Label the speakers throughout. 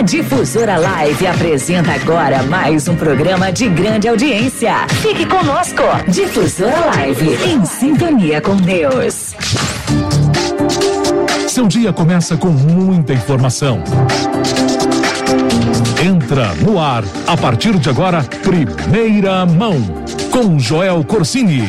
Speaker 1: A Difusora Live apresenta agora mais um programa de grande audiência. Fique conosco. Difusora Live, em sintonia com Deus.
Speaker 2: Seu dia começa com muita informação. Entra no ar, a partir de agora, Primeira Mão, com Joel Corsini.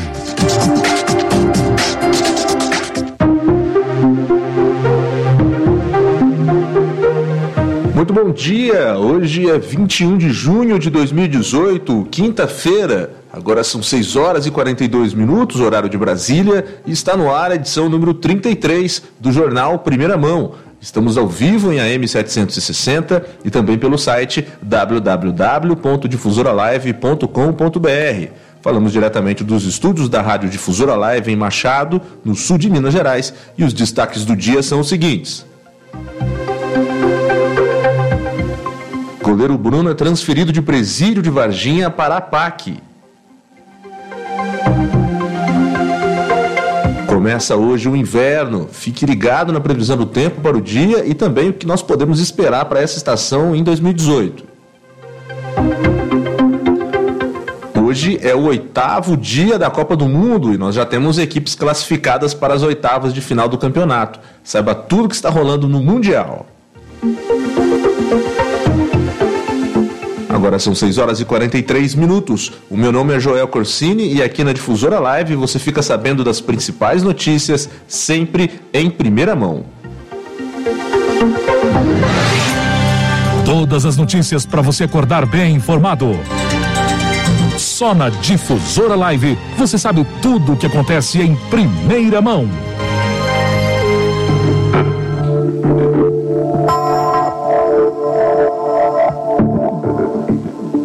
Speaker 3: Muito bom dia! Hoje é 21 de junho de 2018, quinta-feira. Agora são 6 horas e 42 minutos, horário de Brasília, e está no ar a edição número 33 do jornal Primeira Mão. Estamos ao vivo em AM 760 e também pelo site www.difusoralive.com.br. Falamos diretamente dos estúdios da Rádio Difusora Live em Machado, no sul de Minas Gerais, e os destaques do dia são os seguintes. Goleiro Bruno é transferido de presídio de Varginha para a PAC. Começa hoje o inverno. Fique ligado na previsão do tempo para o dia e também o que nós podemos esperar para essa estação em 2018. Hoje é o oitavo dia da Copa do Mundo e nós já temos equipes classificadas para as oitavas de final do campeonato. Saiba tudo o que está rolando no Mundial. Agora são 6 horas e 43 minutos. O meu nome é Joel Corsini e aqui na Difusora Live você fica sabendo das principais notícias sempre em primeira mão.
Speaker 2: Todas as notícias para você acordar bem informado. Só na Difusora Live você sabe tudo o que acontece em primeira mão.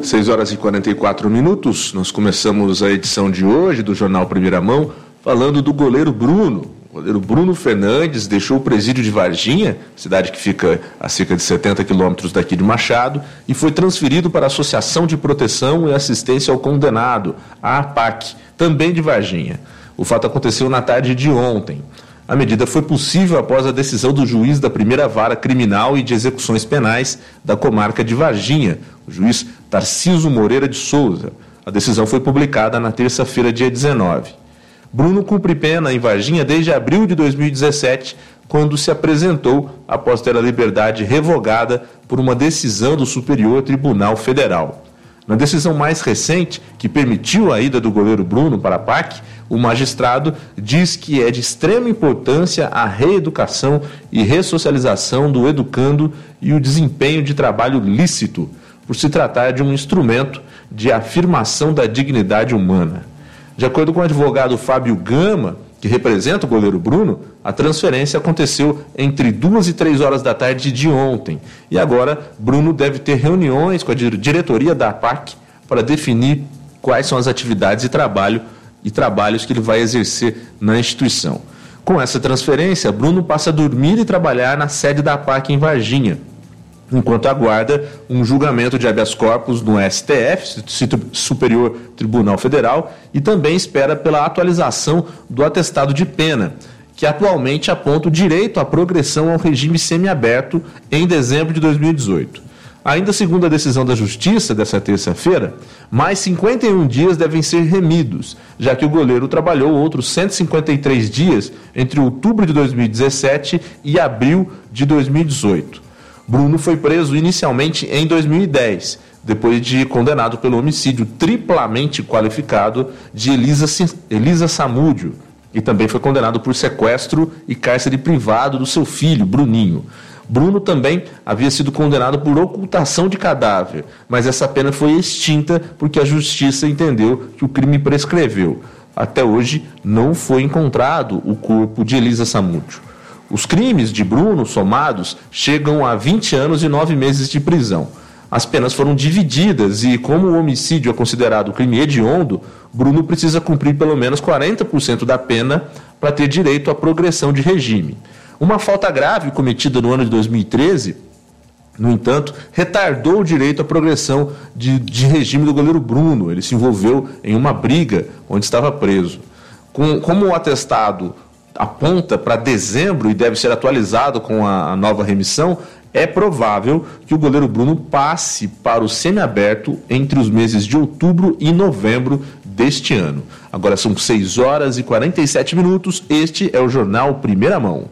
Speaker 3: 6 horas e 44 minutos, nós começamos a edição de hoje do Jornal Primeira Mão falando do goleiro Bruno. O goleiro Bruno Fernandes deixou o presídio de Varginha, cidade que fica a cerca de 70 quilômetros daqui de Machado, e foi transferido para a Associação de Proteção e Assistência ao Condenado, a APAC, também de Varginha. O fato aconteceu na tarde de ontem. A medida foi possível após a decisão do juiz da primeira vara criminal e de execuções penais da comarca de Varginha, o juiz Tarciso Moreira de Souza. A decisão foi publicada na terça-feira, dia 19. Bruno cumpre pena em Varginha desde abril de 2017, quando se apresentou após ter a liberdade revogada por uma decisão do Superior Tribunal Federal. Na decisão mais recente, que permitiu a ida do goleiro Bruno para a PAC, o magistrado diz que é de extrema importância a reeducação e ressocialização do educando e o desempenho de trabalho lícito, por se tratar de um instrumento de afirmação da dignidade humana. De acordo com o advogado Fábio Gama, que representa o goleiro Bruno, a transferência aconteceu entre duas e três horas da tarde de ontem. E agora, Bruno deve ter reuniões com a diretoria da PAC para definir quais são as atividades e trabalho e trabalhos que ele vai exercer na instituição. Com essa transferência, Bruno passa a dormir e trabalhar na sede da PAC em Varginha, enquanto aguarda um julgamento de habeas corpus no STF, Superior Tribunal Federal, e também espera pela atualização do atestado de pena, que atualmente aponta o direito à progressão ao regime semiaberto em dezembro de 2018. Ainda segundo a decisão da Justiça dessa terça-feira, mais 51 dias devem ser remidos, já que o goleiro trabalhou outros 153 dias entre outubro de 2017 e abril de 2018. Bruno foi preso inicialmente em 2010, depois de condenado pelo homicídio triplamente qualificado de Elisa, Elisa Samúdio, e também foi condenado por sequestro e cárcere privado do seu filho, Bruninho. Bruno também havia sido condenado por ocultação de cadáver, mas essa pena foi extinta porque a justiça entendeu que o crime prescreveu. Até hoje não foi encontrado o corpo de Elisa Samúdio. Os crimes de Bruno, somados, chegam a 20 anos e 9 meses de prisão. As penas foram divididas e, como o homicídio é considerado crime hediondo, Bruno precisa cumprir pelo menos 40% da pena para ter direito à progressão de regime. Uma falta grave cometida no ano de 2013, no entanto, retardou o direito à progressão de, de regime do goleiro Bruno. Ele se envolveu em uma briga onde estava preso. Com, como o atestado aponta para dezembro e deve ser atualizado com a, a nova remissão, é provável que o goleiro Bruno passe para o semiaberto entre os meses de outubro e novembro deste ano. Agora são 6 horas e 47 minutos. Este é o Jornal Primeira Mão.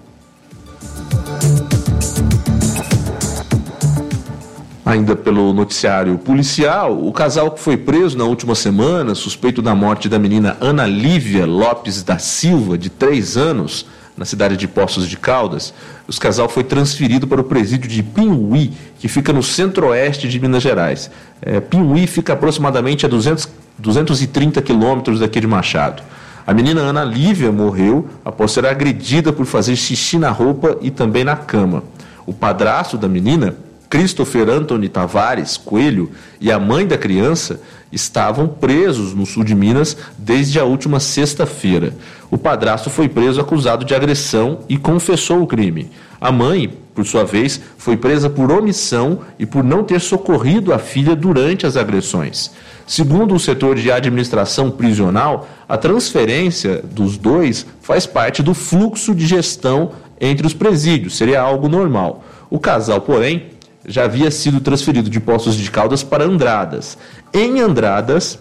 Speaker 3: Ainda pelo noticiário policial, o casal que foi preso na última semana, suspeito da morte da menina Ana Lívia Lopes da Silva, de 3 anos, na cidade de Poços de Caldas, o casal foi transferido para o presídio de Pinhuí, que fica no centro-oeste de Minas Gerais. É, fica aproximadamente a 200, 230 quilômetros daqui de Machado. A menina Ana Lívia morreu após ser agredida por fazer xixi na roupa e também na cama. O padrasto da menina, Christopher Anthony Tavares Coelho, e a mãe da criança estavam presos no sul de Minas desde a última sexta-feira. O padrasto foi preso acusado de agressão e confessou o crime. A mãe, por sua vez, foi presa por omissão e por não ter socorrido a filha durante as agressões. Segundo o setor de administração prisional, a transferência dos dois faz parte do fluxo de gestão entre os presídios, seria algo normal. O casal, porém, já havia sido transferido de Poços de Caldas para Andradas. Em Andradas,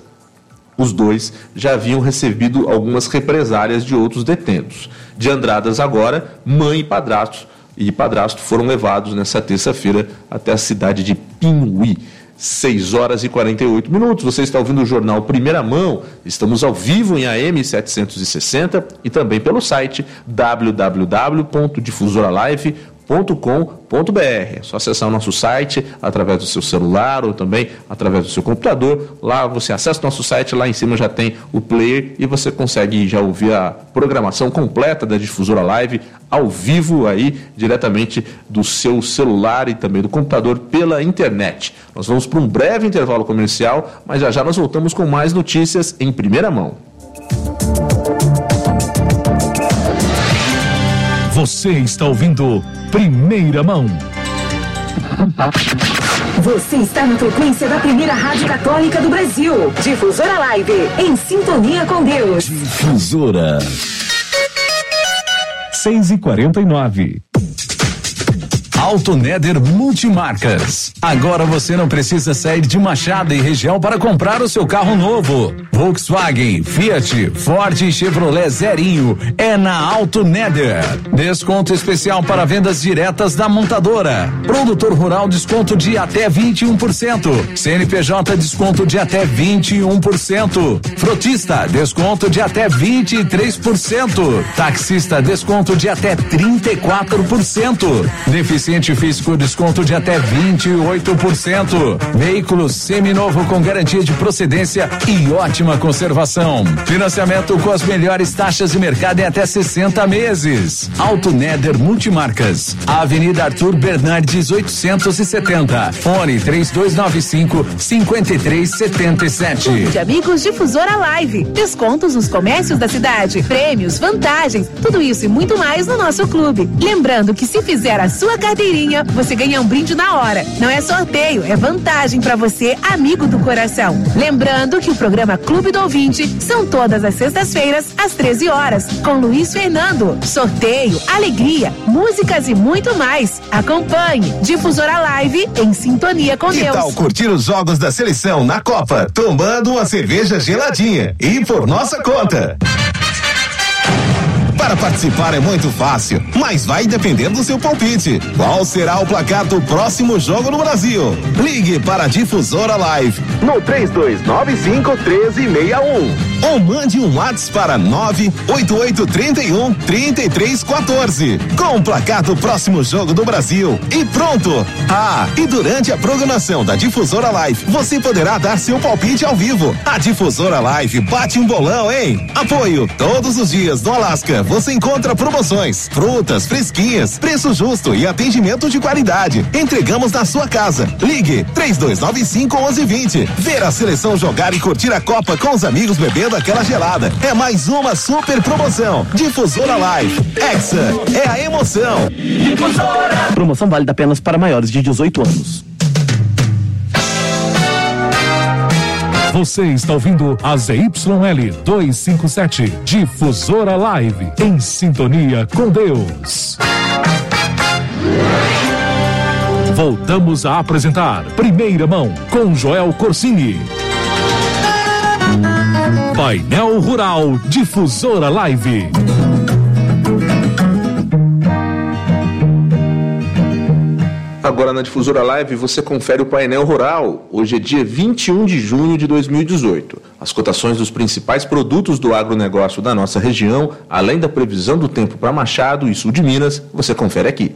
Speaker 3: os dois já haviam recebido algumas represálias de outros detentos. De Andradas agora, mãe e padrasto e padrasto foram levados nessa terça-feira até a cidade de Pinhuí. 6 horas e 48 minutos. Você está ouvindo o jornal Primeira Mão. Estamos ao vivo em AM 760 e também pelo site www.difusoralive.com com.br. É só acessar o nosso site através do seu celular ou também através do seu computador. Lá você acessa o nosso site, lá em cima já tem o player e você consegue já ouvir a programação completa da Difusora Live ao vivo aí diretamente do seu celular e também do computador pela internet. Nós vamos para um breve intervalo comercial, mas já já nós voltamos com mais notícias em primeira mão.
Speaker 2: Você está ouvindo Primeira Mão.
Speaker 1: Você está na frequência da primeira rádio católica do Brasil. Difusora Live, em sintonia com Deus.
Speaker 2: Difusora. 6 e 49 Auto Neder Multimarcas. Agora você não precisa sair de Machado e região para comprar o seu carro novo. Volkswagen, Fiat, Ford e Chevrolet Zerinho é na Auto Neder. Desconto especial para vendas diretas da montadora. Produtor rural desconto de até 21%. CNPJ desconto de até 21%. Frotista desconto de até 23%. Taxista desconto de até 34%. Deficiente Deficiente físico desconto de até 28%. Veículo seminovo com garantia de procedência e ótima conservação. Financiamento com as melhores taxas de mercado em até 60 meses. Auto Neder Multimarcas. Avenida Arthur Bernardes 870. Fone 3295 5377.
Speaker 4: De amigos Difusora Live. Descontos nos comércios da cidade, prêmios, vantagens, tudo isso e muito mais no nosso clube. Lembrando que se fizer a sua carteira carteirinha, você ganha um brinde na hora. Não é sorteio, é vantagem para você, amigo do coração. Lembrando que o programa Clube do Ouvinte são todas as sextas-feiras, às 13 horas, com Luiz Fernando. Sorteio, alegria, músicas e muito mais. Acompanhe Difusora Live em sintonia com
Speaker 5: que
Speaker 4: Deus.
Speaker 5: Tal curtir os jogos da seleção na Copa, tomando uma cerveja geladinha e por nossa conta? Para participar é muito fácil, mas vai depender do seu palpite. Qual será o placar do próximo jogo no Brasil? Ligue para a Difusora Live no 3295 1361 ou mande um WhatsApp para 98831 3314 com o placar do próximo jogo do Brasil. E pronto! Ah, e durante a programação da Difusora Live, você poderá dar seu palpite ao vivo. A Difusora Live bate um bolão, hein? Apoio todos os dias no Alasca. Você encontra promoções, frutas fresquinhas, preço justo e atendimento de qualidade. Entregamos na sua casa. Ligue 3295 1120. Ver a seleção jogar e curtir a Copa com os amigos bebendo daquela gelada. É mais uma super promoção. Difusora Live. Exa é a emoção.
Speaker 6: Difusora. Promoção válida apenas para maiores de 18 anos.
Speaker 2: Você está ouvindo a ZYL 257, Difusora Live, em sintonia com Deus. Voltamos a apresentar Primeira Mão com Joel Corsini. Painel Rural Difusora Live.
Speaker 3: Agora na Difusora Live você confere o painel rural. Hoje é dia 21 de junho de 2018. As cotações dos principais produtos do agronegócio da nossa região, além da previsão do tempo para Machado e sul de Minas, você confere aqui.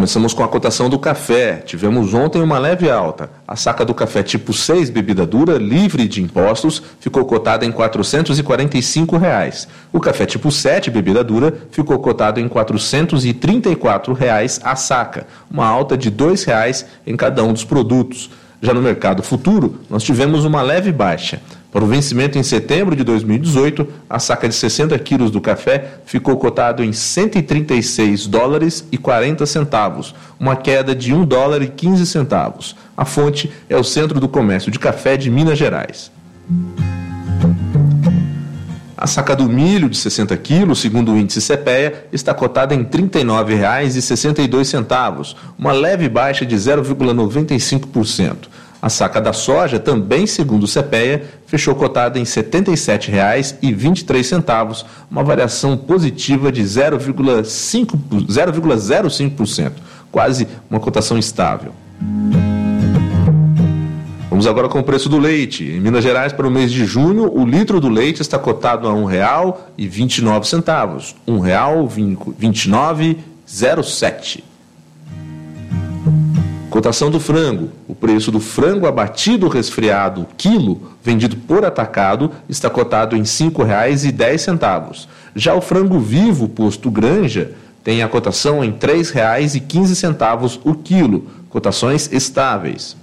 Speaker 3: Começamos com a cotação do café. Tivemos ontem uma leve alta. A saca do café tipo 6, bebida dura, livre de impostos, ficou cotada em 445 reais. O café tipo 7, bebida dura, ficou cotado em 434 reais a saca, uma alta de R$ 2,00 em cada um dos produtos. Já no mercado futuro, nós tivemos uma leve baixa. Para o vencimento em setembro de 2018, a saca de 60 quilos do café ficou cotado em 136 dólares e 40 centavos, uma queda de 1 dólar e 15 centavos. A fonte é o Centro do Comércio de Café de Minas Gerais. A saca do milho de 60 quilos, segundo o índice CPEA, está cotada em R$ 39,62, uma leve baixa de 0,95%. A saca da soja, também segundo o CPEA, fechou cotada em R$ 77,23, uma variação positiva de 0,05%, quase uma cotação estável. Vamos agora com o preço do leite. Em Minas Gerais, para o mês de junho, o litro do leite está cotado a R$ 1,29, R$ 1,2907. Cotação do frango. O preço do frango abatido resfriado quilo, vendido por atacado, está cotado em R$ 5,10. Já o frango vivo posto granja tem a cotação em R$ 3,15 o quilo, cotações estáveis.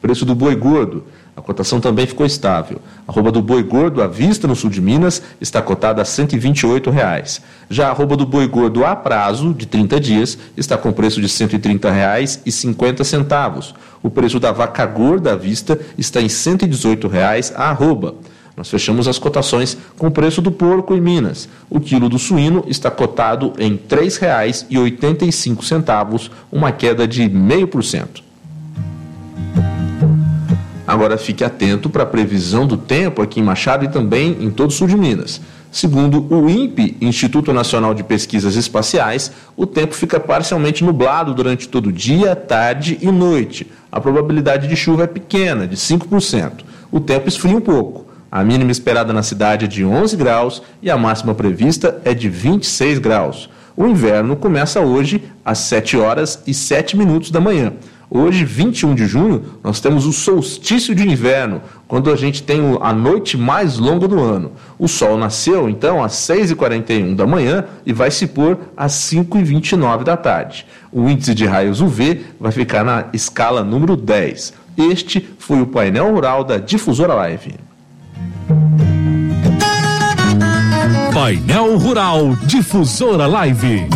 Speaker 3: Preço do boi gordo. A cotação também ficou estável. A arroba do boi gordo à vista no sul de Minas está cotada a 128 reais. Já a arroba do boi gordo a prazo, de 30 dias, está com preço de R$ 130,50. O preço da vaca gorda à vista está em 118 reais a arroba. Nós fechamos as cotações com o preço do porco em Minas. O quilo do suíno está cotado em R$ 3,85, uma queda de 0,5%. Agora fique atento para a previsão do tempo aqui em Machado e também em todo o sul de Minas. Segundo o INPE, Instituto Nacional de Pesquisas Espaciais, o tempo fica parcialmente nublado durante todo o dia, tarde e noite. A probabilidade de chuva é pequena, de 5%. O tempo esfria um pouco. A mínima esperada na cidade é de 11 graus e a máxima prevista é de 26 graus. O inverno começa hoje às 7 horas e 7 minutos da manhã. Hoje, 21 de junho, nós temos o solstício de inverno, quando a gente tem a noite mais longa do ano. O sol nasceu, então, às 6h41 da manhã e vai se pôr às 5h29 da tarde. O índice de raios UV vai ficar na escala número 10. Este foi o painel rural da Difusora Live.
Speaker 2: Painel Rural Difusora Live.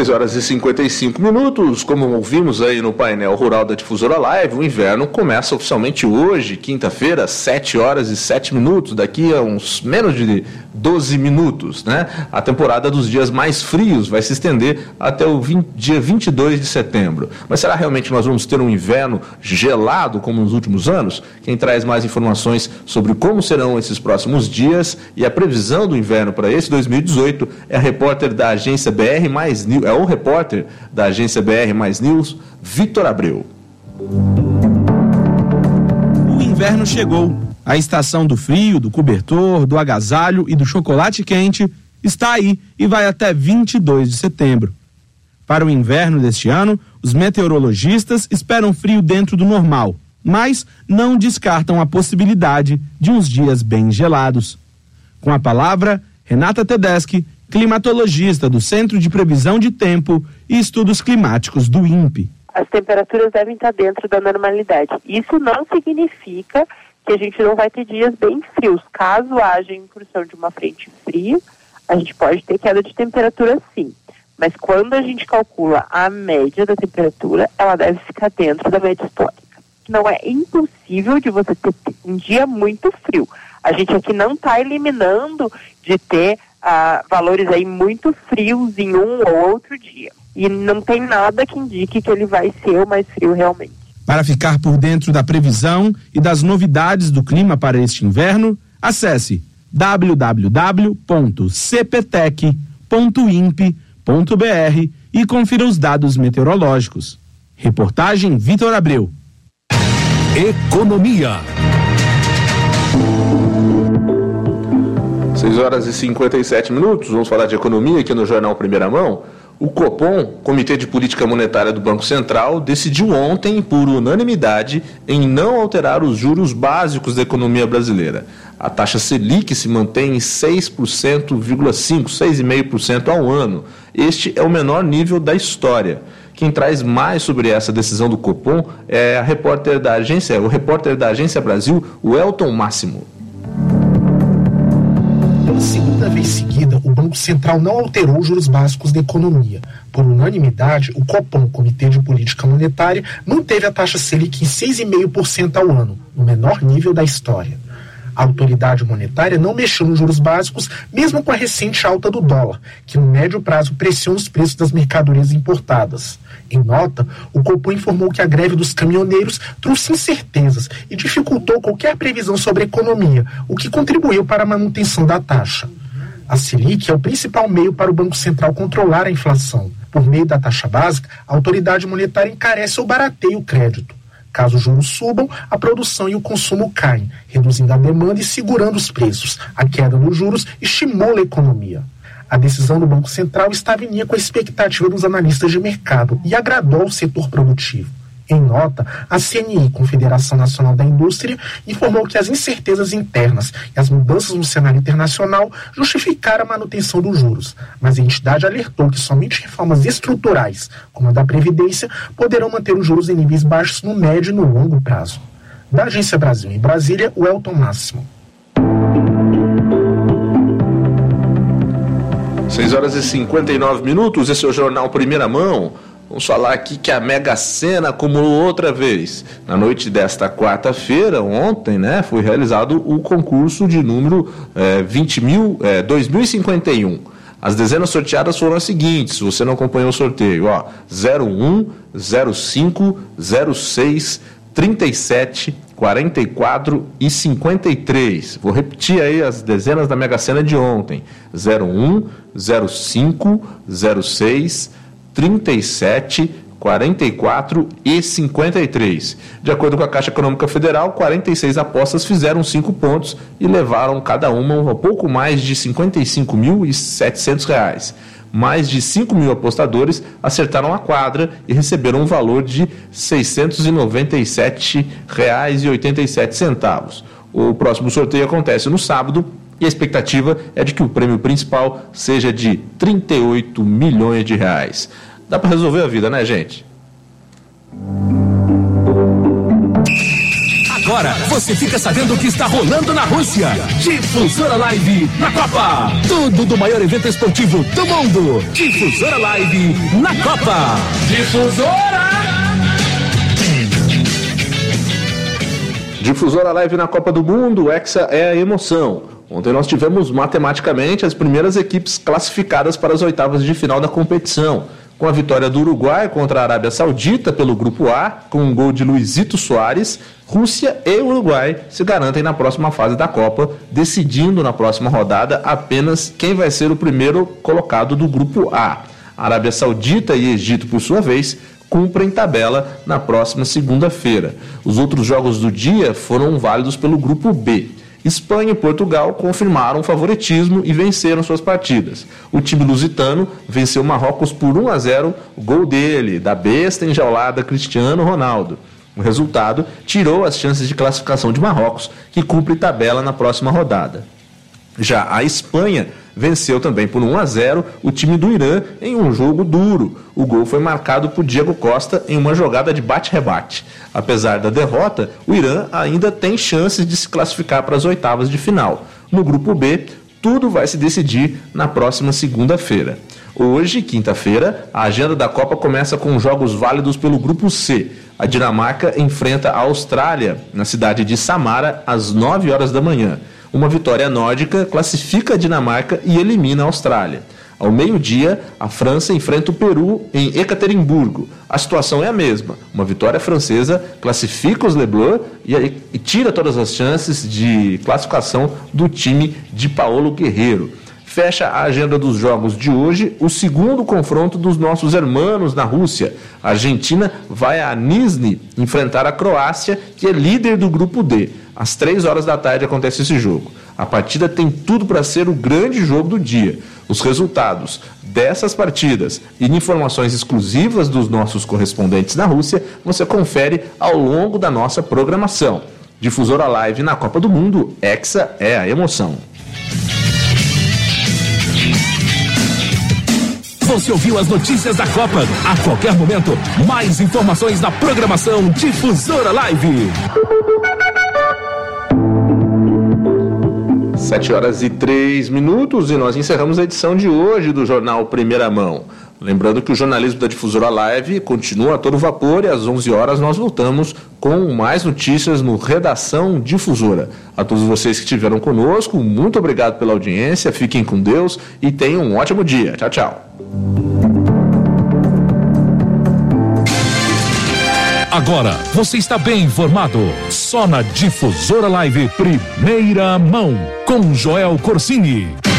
Speaker 3: 6 horas e 55 minutos, como ouvimos aí no painel rural da Difusora Live, o inverno começa oficialmente hoje, quinta-feira, 7 horas e 7 minutos, daqui a uns menos de 12 minutos, né? A temporada dos dias mais frios vai se estender até o 20, dia 22 de setembro. Mas será realmente nós vamos ter um inverno gelado como nos últimos anos? Quem traz mais informações sobre como serão esses próximos dias e a previsão do inverno para esse 2018 é a repórter da agência BR Mais News, é o repórter da agência BR Mais News, Vitor Abreu.
Speaker 7: O inverno chegou. A estação do frio, do cobertor, do agasalho e do chocolate quente está aí e vai até 22 de setembro. Para o inverno deste ano, os meteorologistas esperam frio dentro do normal, mas não descartam a possibilidade de uns dias bem gelados. Com a palavra, Renata Tedeschi, climatologista do Centro de Previsão de Tempo e Estudos Climáticos do INPE.
Speaker 8: As temperaturas devem estar dentro da normalidade. Isso não significa que a gente não vai ter dias bem frios. Caso haja incursão de uma frente fria, a gente pode ter queda de temperatura sim. Mas quando a gente calcula a média da temperatura, ela deve ficar dentro da média histórica. Não é impossível de você ter um dia muito frio. A gente aqui não está eliminando de ter ah, valores aí muito frios em um ou outro dia. E não tem nada que indique que ele vai ser o mais frio realmente.
Speaker 7: Para ficar por dentro da previsão e das novidades do clima para este inverno, acesse www.cptec.imp.br e confira os dados meteorológicos. Reportagem Vitor Abreu.
Speaker 2: Economia.
Speaker 3: 6 horas e 57 minutos. Vamos falar de economia aqui no Jornal Primeira Mão. O Copom, Comitê de Política Monetária do Banco Central, decidiu ontem, por unanimidade, em não alterar os juros básicos da economia brasileira. A taxa Selic se mantém em 6,5%, 6,5% ao ano. Este é o menor nível da história. Quem traz mais sobre essa decisão do Copom é a repórter da agência, o repórter da Agência Brasil, o Elton Máximo.
Speaker 9: Pela segunda vez seguida, o Banco Central não alterou os juros básicos da economia. Por unanimidade, o Copom, Comitê de Política Monetária, manteve a taxa Selic em 6,5% ao ano, no menor nível da história. A autoridade monetária não mexeu nos juros básicos, mesmo com a recente alta do dólar, que no médio prazo pressiona os preços das mercadorias importadas. Em nota, o Copom informou que a greve dos caminhoneiros trouxe incertezas e dificultou qualquer previsão sobre a economia, o que contribuiu para a manutenção da taxa. A Selic é o principal meio para o Banco Central controlar a inflação. Por meio da taxa básica, a autoridade monetária encarece ou barateia o crédito. Caso os juros subam, a produção e o consumo caem, reduzindo a demanda e segurando os preços. A queda dos juros estimula a economia. A decisão do Banco Central estava em linha com a expectativa dos analistas de mercado e agradou o setor produtivo. Em nota, a CNI, Confederação Nacional da Indústria, informou que as incertezas internas e as mudanças no cenário internacional justificaram a manutenção dos juros, mas a entidade alertou que somente reformas estruturais, como a da Previdência, poderão manter os juros em níveis baixos no médio e no longo prazo. Da Agência Brasil em Brasília, o Elton Máximo.
Speaker 3: 6 horas e 59 minutos, esse é o Jornal Primeira Mão. Vamos falar aqui que a Mega Sena acumulou outra vez. Na noite desta quarta-feira, ontem, né, foi realizado o concurso de número é, 20 mil, é, 2051. As dezenas sorteadas foram as seguintes, se você não acompanhou o sorteio, ó, 01, 05, 06, 37, 44 e 53. Vou repetir aí as dezenas da Mega Sena de ontem: 01, 05, 06, 37, 44 e 53. De acordo com a Caixa Econômica Federal, 46 apostas fizeram 5 pontos e levaram cada uma um pouco mais de R$ 55.700. Mais de 5 mil apostadores acertaram a quadra e receberam um valor de R$ 697,87. O próximo sorteio acontece no sábado e a expectativa é de que o prêmio principal seja de 38 milhões de reais. Dá para resolver a vida, né, gente?
Speaker 2: Agora você fica sabendo o que está rolando na Rússia. Difusora Live na Copa. Tudo do maior evento esportivo do mundo. Difusora Live na Copa. Difusora!
Speaker 3: Difusora Live na Copa do Mundo, Hexa é a emoção. Ontem nós tivemos matematicamente as primeiras equipes classificadas para as oitavas de final da competição. Com a vitória do Uruguai contra a Arábia Saudita pelo Grupo A, com um gol de Luizito Soares, Rússia e Uruguai se garantem na próxima fase da Copa, decidindo na próxima rodada apenas quem vai ser o primeiro colocado do Grupo A. Arábia Saudita e Egito, por sua vez, cumprem tabela na próxima segunda-feira. Os outros jogos do dia foram válidos pelo Grupo B. Espanha e Portugal confirmaram o favoritismo e venceram suas partidas. O time lusitano venceu Marrocos por 1 a 0, gol dele, da besta enjaulada Cristiano Ronaldo. O resultado tirou as chances de classificação de Marrocos, que cumpre tabela na próxima rodada. Já a Espanha venceu também por 1 a 0 o time do Irã em um jogo duro. O gol foi marcado por Diego Costa em uma jogada de bate-rebate. Apesar da derrota, o Irã ainda tem chances de se classificar para as oitavas de final. No grupo B, tudo vai se decidir na próxima segunda-feira. Hoje, quinta-feira, a agenda da Copa começa com jogos válidos pelo grupo C. A Dinamarca enfrenta a Austrália na cidade de Samara às 9 horas da manhã. Uma vitória nórdica classifica a Dinamarca e elimina a Austrália. Ao meio-dia, a França enfrenta o Peru em Ekaterimburgo. A situação é a mesma. Uma vitória francesa classifica os Leblanc e, e tira todas as chances de classificação do time de Paulo Guerreiro fecha a agenda dos jogos de hoje o segundo confronto dos nossos hermanos na Rússia. A Argentina vai a Nizhny enfrentar a Croácia, que é líder do grupo D. Às três horas da tarde acontece esse jogo. A partida tem tudo para ser o grande jogo do dia. Os resultados dessas partidas e informações exclusivas dos nossos correspondentes na Rússia você confere ao longo da nossa programação. Difusora Live na Copa do Mundo, Hexa é a emoção.
Speaker 2: Você ouviu as notícias da Copa. A qualquer momento, mais informações na programação Difusora Live.
Speaker 3: 7 horas e 3 minutos e nós encerramos a edição de hoje do jornal Primeira Mão. Lembrando que o jornalismo da Difusora Live continua a todo vapor e às 11 horas nós voltamos com mais notícias no Redação Difusora. A todos vocês que estiveram conosco, muito obrigado pela audiência, fiquem com Deus e tenham um ótimo dia. Tchau, tchau.
Speaker 2: Agora você está bem informado. Só na Difusora Live, primeira mão, com Joel Corsini.